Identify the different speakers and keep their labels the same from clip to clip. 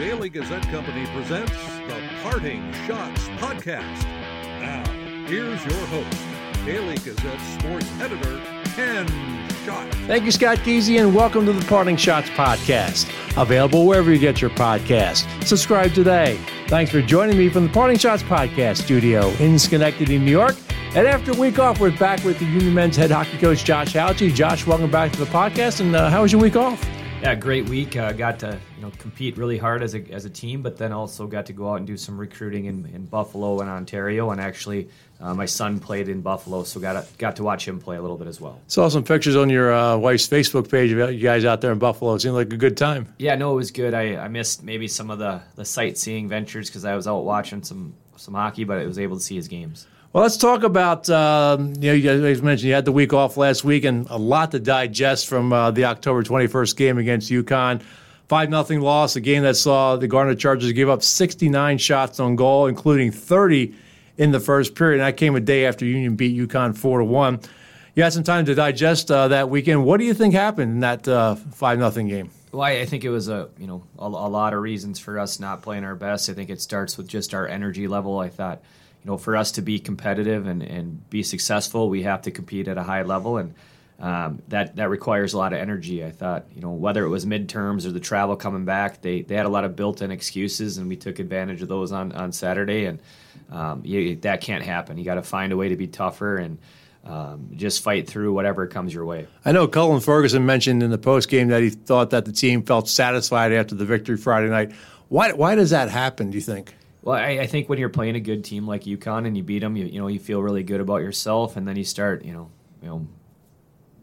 Speaker 1: Daily Gazette Company presents the Parting Schotts Podcast. Now, here's your host, Daily Gazette sports editor, Ken Schott.
Speaker 2: Thank you, Scott Geezy, and welcome to the Parting Schotts Podcast. Available wherever you get your podcast. Subscribe today. Thanks for joining me from the Parting Schotts Podcast studio in Schenectady, New York. And after a week off, we're back with the Union men's head hockey coach, Josh Hauge. Josh, welcome back to the podcast. And uh, how was your week off?
Speaker 3: Yeah, great week. Uh, got to you know compete really hard as a, as a team, but then also got to go out and do some recruiting in, in Buffalo and Ontario. And actually, uh, my son played in Buffalo, so got to, got to watch him play a little bit as well.
Speaker 2: Saw some pictures on your uh, wife's Facebook page of you guys out there in Buffalo. It seemed like a good time.
Speaker 3: Yeah, no, it was good. I, I missed maybe some of the, the sightseeing ventures because I was out watching some some hockey, but I was able to see his games.
Speaker 2: Well, let's talk about. Um, you know, you guys mentioned you had the week off last week, and a lot to digest from uh, the October 21st game against UConn. Five nothing loss, a game that saw the Garnet Chargers give up 69 shots on goal, including 30 in the first period. And that came a day after Union beat UConn four to one. You had some time to digest uh, that weekend. What do you think happened in that uh, five nothing game?
Speaker 3: Well, I, think it was a you know a, a lot of reasons for us not playing our best. I think it starts with just our energy level. I thought you know, for us to be competitive and, and be successful, we have to compete at a high level, and um, that that requires a lot of energy. I thought, you know, whether it was midterms or the travel coming back, they they had a lot of built-in excuses, and we took advantage of those on on Saturday, and um, you, that can't happen. You got to find a way to be tougher and. Um, just fight through whatever comes your way.
Speaker 2: I know Cullen Ferguson mentioned in the post game that he thought that the team felt satisfied after the victory Friday night. Why, why does that happen, do you think?
Speaker 3: Well, I, I, think when you're playing a good team like UConn and you beat them, you, you know you feel really good about yourself, and then you start, you know, you know,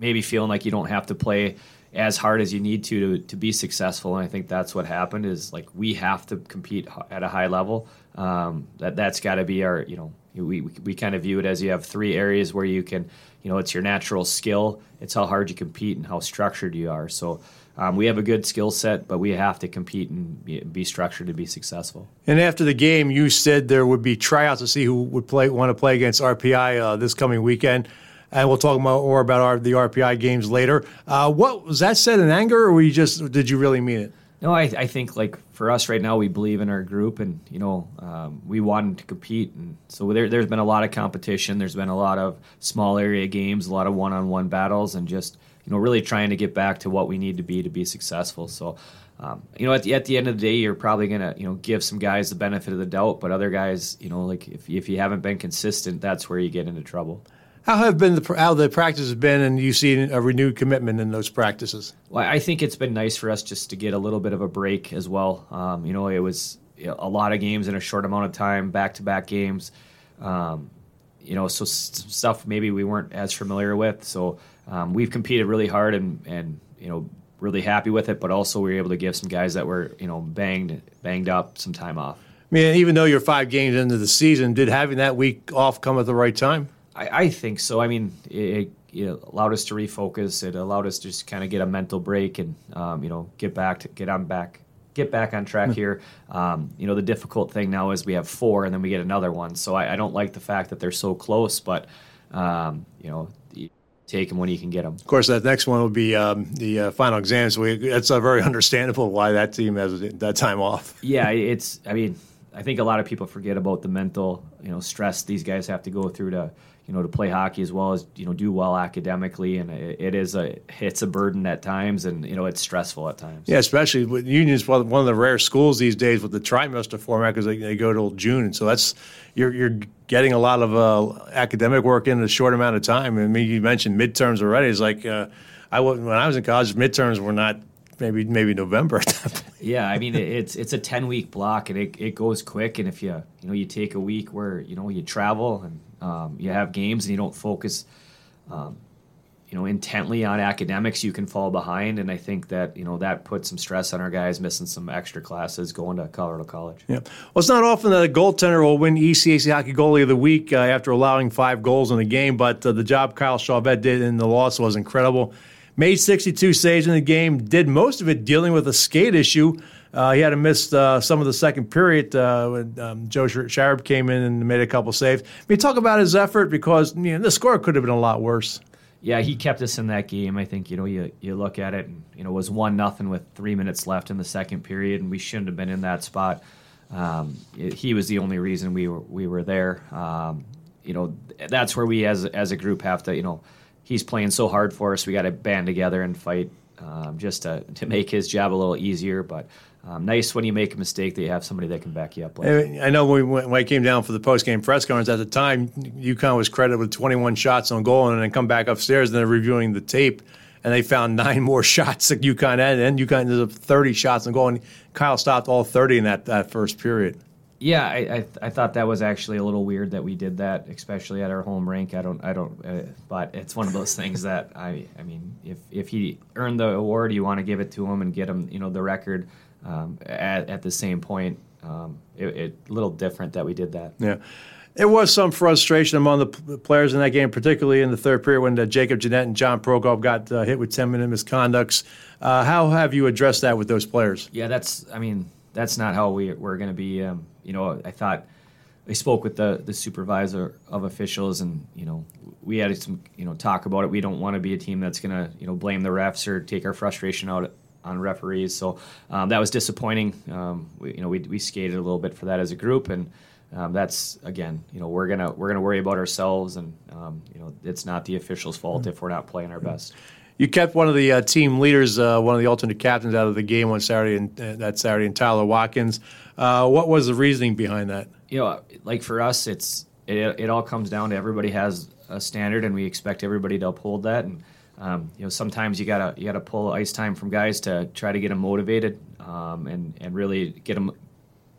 Speaker 3: maybe feeling like you don't have to play as hard as you need to to, to be successful. And I think that's what happened. Is like we have to compete at a high level. Um, that that's got to be our, you know, we, we we kind of view it as you have three areas where you can, you know, it's your natural skill, it's how hard you compete, and how structured you are. So um, we have a good skill set, but we have to compete and be, be, structured to be successful.
Speaker 2: And after the game, you said there would be tryouts to see who would play want to play against RPI uh, this coming weekend. And we'll talk more about our, the RPI games later. Uh, what was that said in anger, or were you just did you really mean it?
Speaker 3: No, I, I, think like for us right now, we believe in our group, and you know, um, we wanted to compete, and so there, has been a lot of competition. There's been a lot of small area games, a lot of one-on-one battles, and just you know, really trying to get back to what we need to be to be successful. So, um, you know, at the at the end of the day, you're probably gonna you know give some guys the benefit of the doubt, but other guys, you know, like if if you haven't been consistent, that's where you get into trouble.
Speaker 2: How have been the how the practices been, and you see a renewed commitment in those practices?
Speaker 3: Well, I think it's been nice for us just to get a little bit of a break as well. Um, you know, it was a lot of games in a short amount of time, back to back games. Um, you know, so stuff maybe we weren't as familiar with. So um, we've competed really hard and and you know really happy with it, but also we were able to give some guys that were you know banged banged up some time off.
Speaker 2: I mean, even though you're five games into the season, did having that week off come at the right time?
Speaker 3: I, I think so. I mean, it, it, allowed us to refocus. It allowed us to just kind of get a mental break and um, you know get back to get on back get back on track hmm. here. Um, you know, the difficult thing now is we have four and then we get another one. So I, I don't like the fact that they're so close, but um, you know, take them when you can get them.
Speaker 2: Of course, that next one will be um, the uh, final exams. So we, it's uh, very understandable why that team has that time off.
Speaker 3: Yeah, it's. I mean, I think a lot of people forget about the mental, you know, stress these guys have to go through to, you know, to play hockey as well as you know do well academically, and it, it is a it's a burden at times, and you know it's stressful at times.
Speaker 2: Yeah, especially with Union's one of the rare schools these days with the trimester format because they, they go till June, and so that's you're you're getting a lot of uh, academic work in a short amount of time. I mean, you mentioned midterms already. It's like uh, I when I was in college, midterms were not maybe maybe November.
Speaker 3: yeah, I mean it's it's a ten week block and it, it goes quick. And if you you know you take a week where you know you travel and um, you have games and you don't focus um, you know intently on academics you can fall behind. And i think that you know that puts some stress on our guys missing some extra classes going to colorado college.
Speaker 2: Yeah. Well it's not often that a goaltender will win ecac hockey goalie of the week uh, after allowing five goals in a game but uh, the job kyle Chauvette did in the loss was incredible. Made 62 saves in the game did most of it dealing with a skate issue uh, he had to miss uh, some of the second period uh, when um, Joe Sharab came in and made a couple saves. I mean, talk about his effort because you know, the score could have been a lot worse.
Speaker 3: Yeah, he kept us in that game. I think you know you you look at it, and you know it was one nothing with three minutes left in the second period, and we shouldn't have been in that spot. Um, it, he was the only reason we were we were there. Um, you know that's where we as as a group have to you know he's playing so hard for us. We got to band together and fight um, just to to make his job a little easier, but. Um, nice when you make a mistake that you have somebody that can back you up.
Speaker 2: Like I know when, when I came down for the post game press conference at the time, UConn was credited with 21 shots on goal, and then come back upstairs and they're reviewing the tape, and they found nine more shots that UConn had, and UConn ended up 30 shots on goal, and Kyle stopped all 30 in that, that first period.
Speaker 3: Yeah, I, I, I thought that was actually a little weird that we did that, especially at our home rink. I don't I don't, uh, but it's one of those things that I I mean, if if he earned the award, you want to give it to him and get him you know the record um, at, at the same point. Um, it, it, a little different that we did that.
Speaker 2: Yeah. There was some frustration among the players in that game, particularly in the third period when uh, Jacob Jeanette and John Prokop got uh, hit with 10 minute misconducts. Uh, how have you addressed that with those players?
Speaker 3: Yeah, that's, I mean, that's not how we, we're going to be. Um, you know, I thought I spoke with the, the supervisor of officials and, you know, we had some, you know, talk about it. We don't want to be a team that's going to, you know, blame the refs or take our frustration out on referees. So um, that was disappointing. Um, we, you know, we, we skated a little bit for that as a group, and um, that's again, you know, we're gonna we're gonna worry about ourselves, and um, you know, it's not the officials' fault mm-hmm. if we're not playing our best.
Speaker 2: You kept one of the uh, team leaders, uh, one of the alternate captains, out of the game on Saturday and uh, that Saturday, and Tyler Watkins. Uh, what was the reasoning behind that?
Speaker 3: You know, like for us, it's it, it all comes down to everybody has a standard, and we expect everybody to uphold that, and um, you know, sometimes you gotta you gotta pull ice time from guys to try to get them motivated um, and and really get them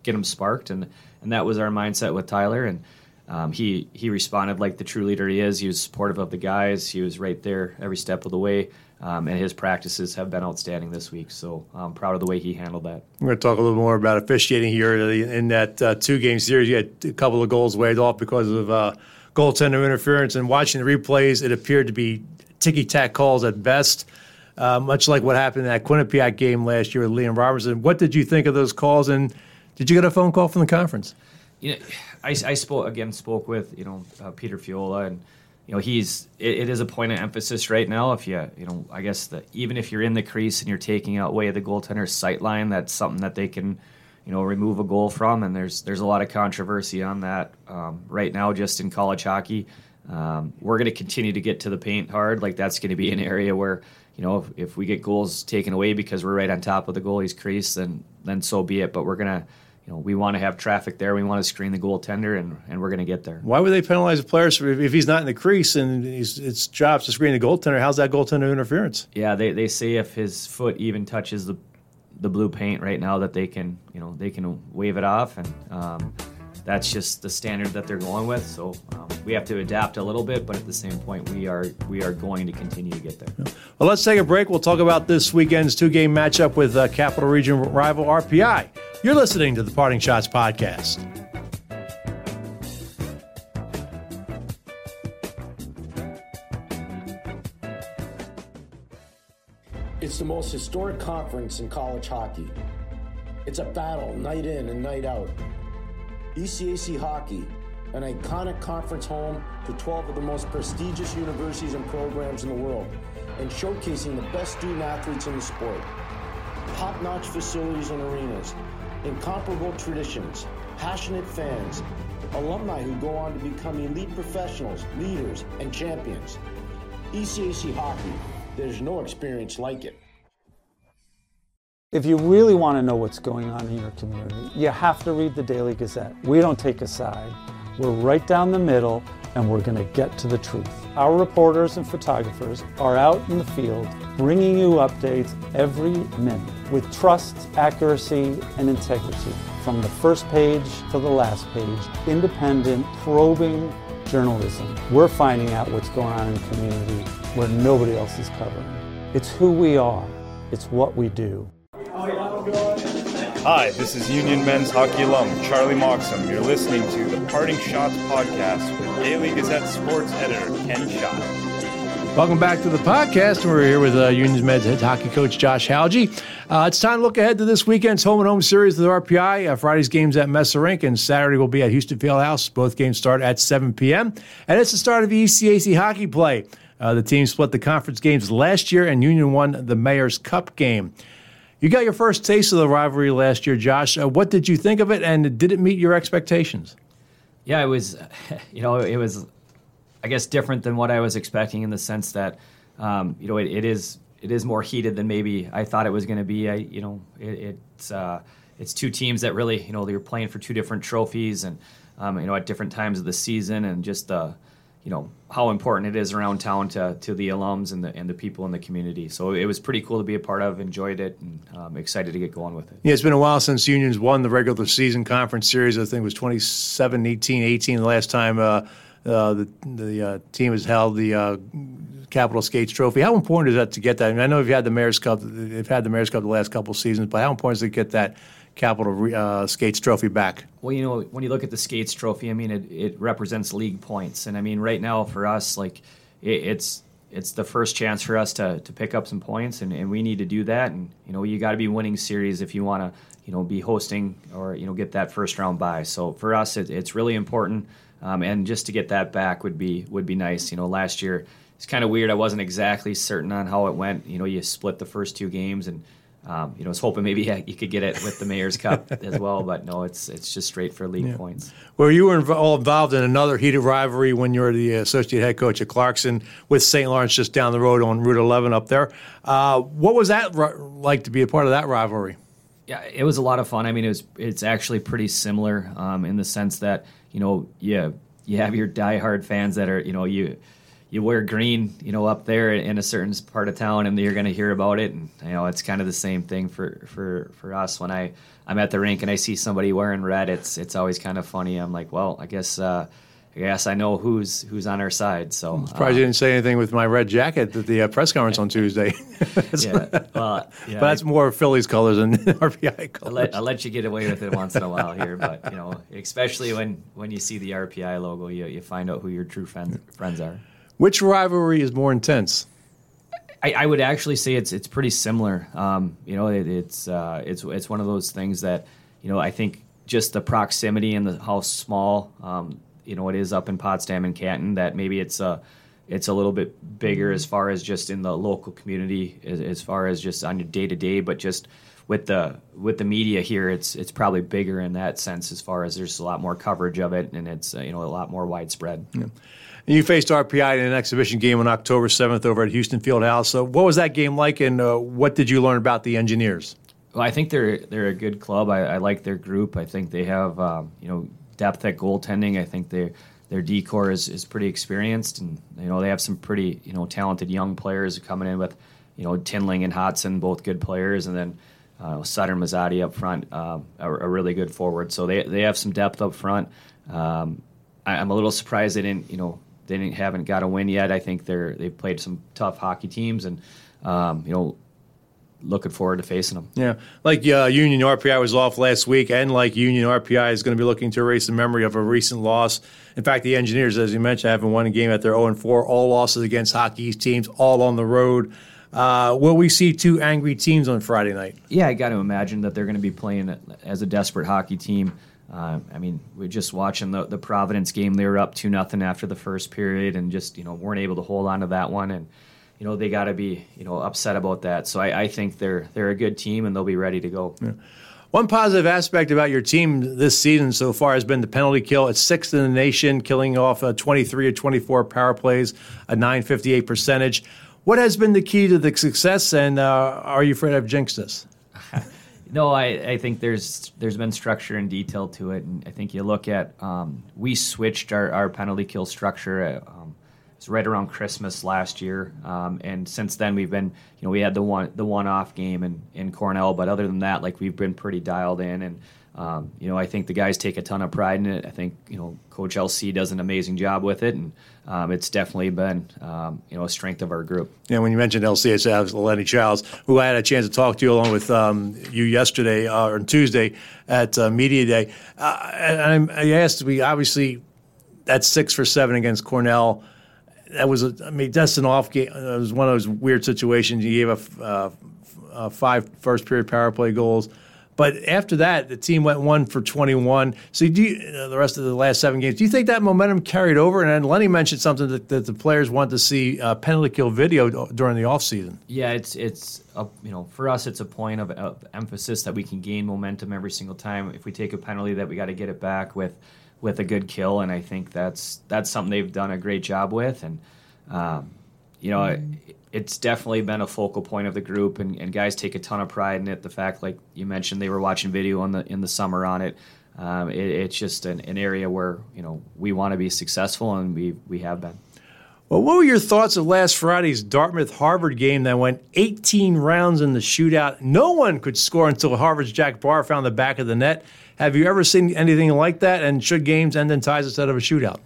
Speaker 3: get them sparked, and and that was our mindset with Tyler, and um, he he responded like the true leader he is. He was supportive of the guys. He was right there every step of the way. Um, and his practices have been outstanding this week. So I'm proud of the way he handled that.
Speaker 2: We're going to talk a little more about officiating here in that uh, two game series. You had a couple of goals waved off because of uh, goaltender interference. And watching the replays, it appeared to be ticky tack calls at best. Uh, much like what happened in that Quinnipiac game last year with Liam Robertson. What did you think of those calls, and did you get a phone call from the conference?
Speaker 3: You know, I, I spoke again spoke with you know uh, Peter Fiola, and you know he's it, it is a point of emphasis right now. If you you know I guess that even if you're in the crease and you're taking away the goaltender's sight line, that's something that they can you know remove a goal from, and there's there's a lot of controversy on that um, right now just in college hockey. Um, we're going to continue to get to the paint hard. Like that's going to be an area where you know if, if, we get goals taken away because we're right on top of the goalie's crease, then then so be it. But we're going to you know we want to have traffic there. We want to screen the goaltender, and and we're going to get there.
Speaker 2: Why would they penalize a player if, he's not in the crease and it's job to screen the goaltender? How's that goaltender interference?
Speaker 3: Yeah, they they say if his foot even touches the the blue paint right now that they can you know they can wave it off and. Um, that's just the standard that they're going with. So um, we have to adapt a little bit, but at the same point, we are we are going to continue to get there.
Speaker 2: Well, let's take a break. We'll talk about this weekend's two-game matchup with uh, Capital Region rival RPI. You're listening to the Parting Schotts podcast.
Speaker 4: It's the most historic conference in college hockey. It's a battle night in and night out. ECAC Hockey, an iconic conference home to 12 of the most prestigious universities and programs in the world, and showcasing the best student athletes in the sport. Top notch facilities and arenas, incomparable traditions, passionate fans, alumni who go on to become elite professionals, leaders, and champions. ECAC Hockey, there's no experience like it.
Speaker 5: If you really want to know what's going on in your community, you have to read the Daily Gazette. We don't take a side. We're right down the middle and we're going to get to the truth. Our reporters and photographers are out in the field bringing you updates every minute with trust, accuracy, and integrity. From the first page to the last page, independent, probing journalism. We're finding out what's going on in the community where nobody else is covering. It's who we are. It's what we do.
Speaker 6: Hi, this is Union men's hockey alum Charlie Moxham. You're listening to the Parting Schotts podcast with Daily Gazette sports editor Ken Schott.
Speaker 2: Welcome back to the podcast. We're here with uh, Union's men's head hockey coach Josh Hauge. Uh, it's time to look ahead to this weekend's home and home series with RPI. Uh, Friday's games at Messa Rink and Saturday will be at Houston Fieldhouse. Both games start at 7 p.m. And it's the start of the ECAC hockey play. Uh, the team split the conference games last year, and Union won the Mayor's Cup game. You got your first taste of the rivalry last year, Josh. Uh, what did you think of it, and did it meet your expectations?
Speaker 3: Yeah, it was, you know, it was, I guess, different than what I was expecting in the sense that, um, you know, it, it is it is more heated than maybe I thought it was going to be. I, you know, it, it's uh, it's two teams that really, you know, they're playing for two different trophies, and um, you know, at different times of the season, and just the you know how important it is around town to, to the alums and the and the people in the community. So it was pretty cool to be a part of. Enjoyed it, and um, excited to get going with it.
Speaker 2: Yeah, it's been a while since Unions won the regular season conference series. I think it was 27, 18, 18 the last time uh, uh, the the uh, team has held the uh, Capital Skates Trophy. How important is that to get that? I, mean, I know you've had the Mayor's Cup. They've had the Mayor's Cup the last couple seasons, but how important is it to get that? Capital uh, Skates Trophy back?
Speaker 3: Well, you know, when you look at the Skates Trophy, I mean, it, it represents league points, and I mean, right now for us, like it, it's it's the first chance for us to, to pick up some points, and, and we need to do that. And you know, you got to be winning series if you want to, you know, be hosting or you know get that first round bye. So for us, it, it's really important, um, and just to get that back would be would be nice. You know, last year it's kind of weird. I wasn't exactly certain on how it went. You know, you split the first two games and um, you know, I was hoping maybe you could get it with the Mayor's Cup as well, but no, it's it's just straight for league yeah. points.
Speaker 2: Well, you were all involved in another heated rivalry when you were the associate head coach at Clarkson with St. Lawrence just down the road on Route 11 up there. Uh, what was that like to be a part of that rivalry?
Speaker 3: Yeah, it was a lot of fun. I mean, it was it's actually pretty similar um, in the sense that you know, yeah, you have your diehard fans that are you know you you wear green, you know, up there in a certain part of town, and you're going to hear about it. And you know, it's kind of the same thing for for for us. When I I'm at the rink and I see somebody wearing red, it's it's always kind of funny. I'm like, well, I guess. Uh, I guess I know who's who's on our side. So
Speaker 2: I'm surprised uh, you didn't say anything with my red jacket at the uh, press conference on Tuesday.
Speaker 3: yeah, well, yeah,
Speaker 2: but that's more Phillies colors than RPI colors.
Speaker 3: I'll let, I'll let, you get away with it once in a while here, but you know, especially when when you see the RPI logo, you you find out who your true friends friends are.
Speaker 2: Which rivalry is more intense?
Speaker 3: I, I, would actually say it's it's pretty similar. Um, you know, it, it's uh, it's it's one of those things that you know I think just the proximity and the how small um, you know it is up in Potsdam and Canton that maybe it's a it's a little bit bigger as far as just in the local community as, as far as just on your day to day, but just with the with the media here, it's it's probably bigger in that sense as far as there's a lot more coverage of it and it's uh, you know a lot more widespread.
Speaker 2: Yeah. And you faced RPI in an exhibition game on October 7th over at Houston Fieldhouse. So, what was that game like, and uh, what did you learn about the Engineers?
Speaker 3: Well, I think they're they're a good club. I, I like their group. I think they have um, you know depth at goaltending. I think they their D corps is, is pretty experienced, and you know they have some pretty you know talented young players coming in with you know Tinling and Hodson, both good players, and then uh, Sutter Muzzatti up front, uh, a, really good forward. So they they have some depth up front. Um, I, am a little surprised they didn't you know they didn't, haven't got a win yet. I think they're they've played some tough hockey teams, and um, you know, looking forward to facing them.
Speaker 2: Yeah, like uh, Union RPI was off last week, and like Union RPI is going to be looking to erase the memory of a recent loss. In fact, the Engineers, as you mentioned, haven't won a game at their 0 4. All losses against Hockey teams, all on the road. Uh, will we see two angry teams on Friday night?
Speaker 3: Yeah, I got to imagine that they're going to be playing as a desperate hockey team. Uh, I mean, we're just watching the, the Providence game. They were up two nothing after the first period, and just you know weren't able to hold on to that one. And you know they got to be you know upset about that. So I, I, think they're they're a good team, and they'll be ready to go. Yeah.
Speaker 2: One positive aspect about your team this season so far has been the penalty kill. It's sixth in the nation, killing off a 23 or 24 power plays, a 958 percentage. What has been the key to the success, and uh, are you afraid I've jinxed this?
Speaker 3: No, I, I think there's there's been structure and detail to it, and I think you look at um, we switched our, our penalty kill structure. Uh, um, it's right around Christmas last year, um, and since then we've been you know we had the one the one off game in, in Cornell, but other than that, like we've been pretty dialed in, and um, you know, I think the guys take a ton of pride in it. I think you know Coach LC does an amazing job with it, and um, it's definitely been um, you know a strength of our group.
Speaker 2: Yeah, when you mentioned LC, it's Lenny Childs, who I had a chance to talk to along with um, you yesterday uh, or Tuesday at uh, Media Day. Uh, and I asked, we obviously that's six for seven against Cornell. That was, a, I mean, an off game. It was one of those weird situations. You gave a, uh, five first period power play goals But after that, the team went one for 21. So do you, uh, the rest of the last seven games, do you think that momentum carried over? And then Lenny mentioned something that, that the players want to see uh, penalty kill video during the offseason.
Speaker 3: Yeah, it's it's a, you know for us it's a point of, of emphasis that we can gain momentum every single time. If we take a penalty, that we got to get it back with with a good kill, and I think that's that's something they've done a great job with. And um, you know, it, it's definitely been a focal point of the group, and, and, guys take a ton of pride in it. The fact, like you mentioned, they were watching video on the in the summer on it. Um, it it's just an, an, area where you know we want to be successful, and we we have been.
Speaker 2: Well, what were your thoughts of last Friday's Dartmouth Harvard game that went 18 rounds in the shootout? No one could score until Harvard's Jack Barr found the back of the net. Have you ever seen anything like that? And should games end in ties instead of a shootout?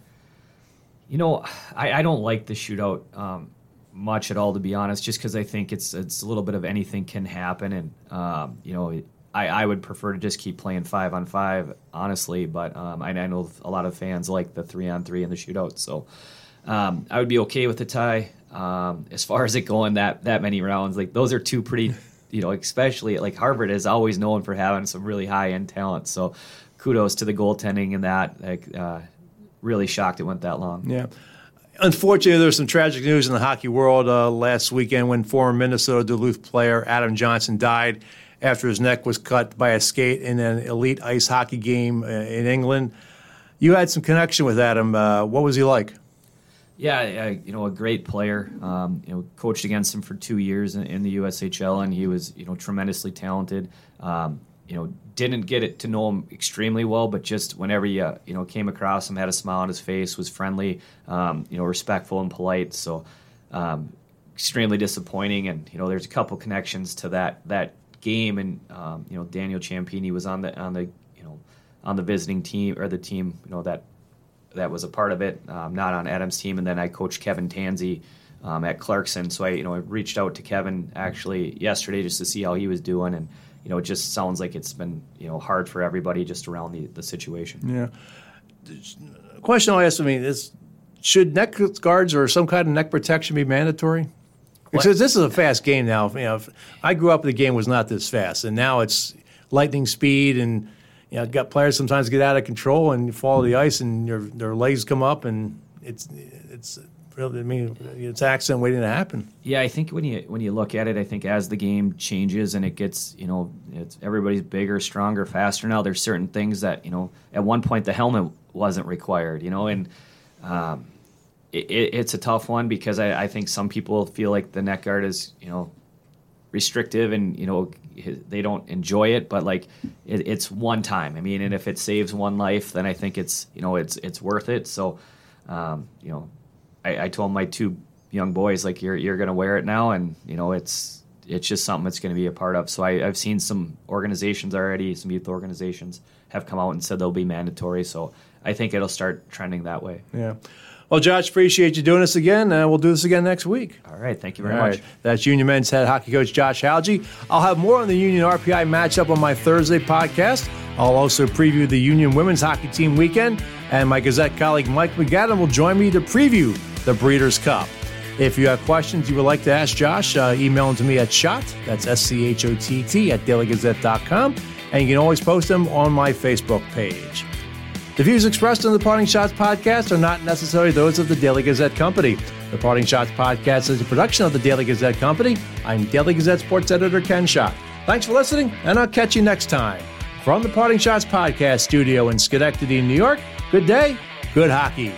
Speaker 3: You know, I, I don't like the shootout. Um, much at all, to be honest, just because I think it's it's a little bit of anything can happen, and um, you know, I, I would prefer to just keep playing five on five, honestly. But um, I, I, know a lot of fans like the three on three and the shootout, so um, I would be okay with a tie. Um, as far as it going that that many rounds, like those are two pretty, you know, especially like Harvard is always known for having some really high end talent. So kudos to the goaltending and that. Like, uh, really shocked it went that long.
Speaker 2: Yeah unfortunately, there's some tragic news in the hockey world uh, last weekend when former Minnesota Duluth player Adam Johnson died after his neck was cut by a skate in an elite ice hockey game uh, in England. You had some connection with Adam. Uh, what was he like?
Speaker 3: Yeah, you know, a great player. Um, you know, coached against him for two years in, in, the USHL, and he was, you know, tremendously talented. Um, you know, didn't get it to know him extremely well, but just whenever you you know came across him, had a smile on his face, was friendly, um, you know, respectful and polite. So um, extremely disappointing, and you know, there's a couple connections to that that game, and um, you know, Daniel Ciampini was on the on the you know on the visiting team or the team you know that that was a part of it, um, not on Adam's team, and then I coached Kevin Tanzi Um, at Clarkson, so I, you know, I reached out to Kevin actually yesterday just to see how he was doing, and you know, it just sounds like it's been you know hard for everybody just around the, the situation.
Speaker 2: Yeah. The question I'll ask I mean is, should neck guards or some kind of neck protection be mandatory? Because this is a fast game now. You know, I grew up, the game was not this fast, and now it's lightning speed, and you know, got players sometimes get out of control and you fall to the ice, and your their legs come up, and it's it's really, I mean, it's accident waiting to happen.
Speaker 3: Yeah, I think when you when you look at it, I think as the game changes and it gets, you know, it's everybody's bigger, stronger, faster now. There's certain things that you know at one point the helmet wasn't required, you know, and um, it, it's a tough one because I, I think some people feel like the neck guard is, you know, restrictive and you know they don't enjoy it but like it, it's one time i mean and if it saves one life then i think it's you know it's it's worth it so um, you know I, I told my two young boys like you're you're gonna wear it now, and you know it's it's just something that's going to be a part of. So I, have seen some organizations already, some youth organizations have come out and said they'll be mandatory. So I think it'll start trending that way.
Speaker 2: Yeah. Well, Josh, appreciate you doing this again. Uh, we'll do this again next week.
Speaker 3: All right. Thank you very All much. Right.
Speaker 2: That's Union men's head hockey coach Josh Hauge. I'll have more on the Union RPI matchup on my Thursday podcast. I'll also preview the Union women's hockey team weekend, and my Gazette colleague Mike MacAdam will join me to preview the Breeders' Cup. If you have questions you would like to ask Josh, uh, email them to me at schott, that's S C H O T T, at dailygazette.com, and you can always post them on my Facebook page. The views expressed on the Parting Schotts podcast are not necessarily those of the Daily Gazette Company. The Parting Schotts podcast is a production of the Daily Gazette Company. I'm Daily Gazette sports editor Ken Schott. Thanks for listening, and I'll catch you next time. From the Parting Schotts podcast studio in Schenectady, New York, good day, good hockey.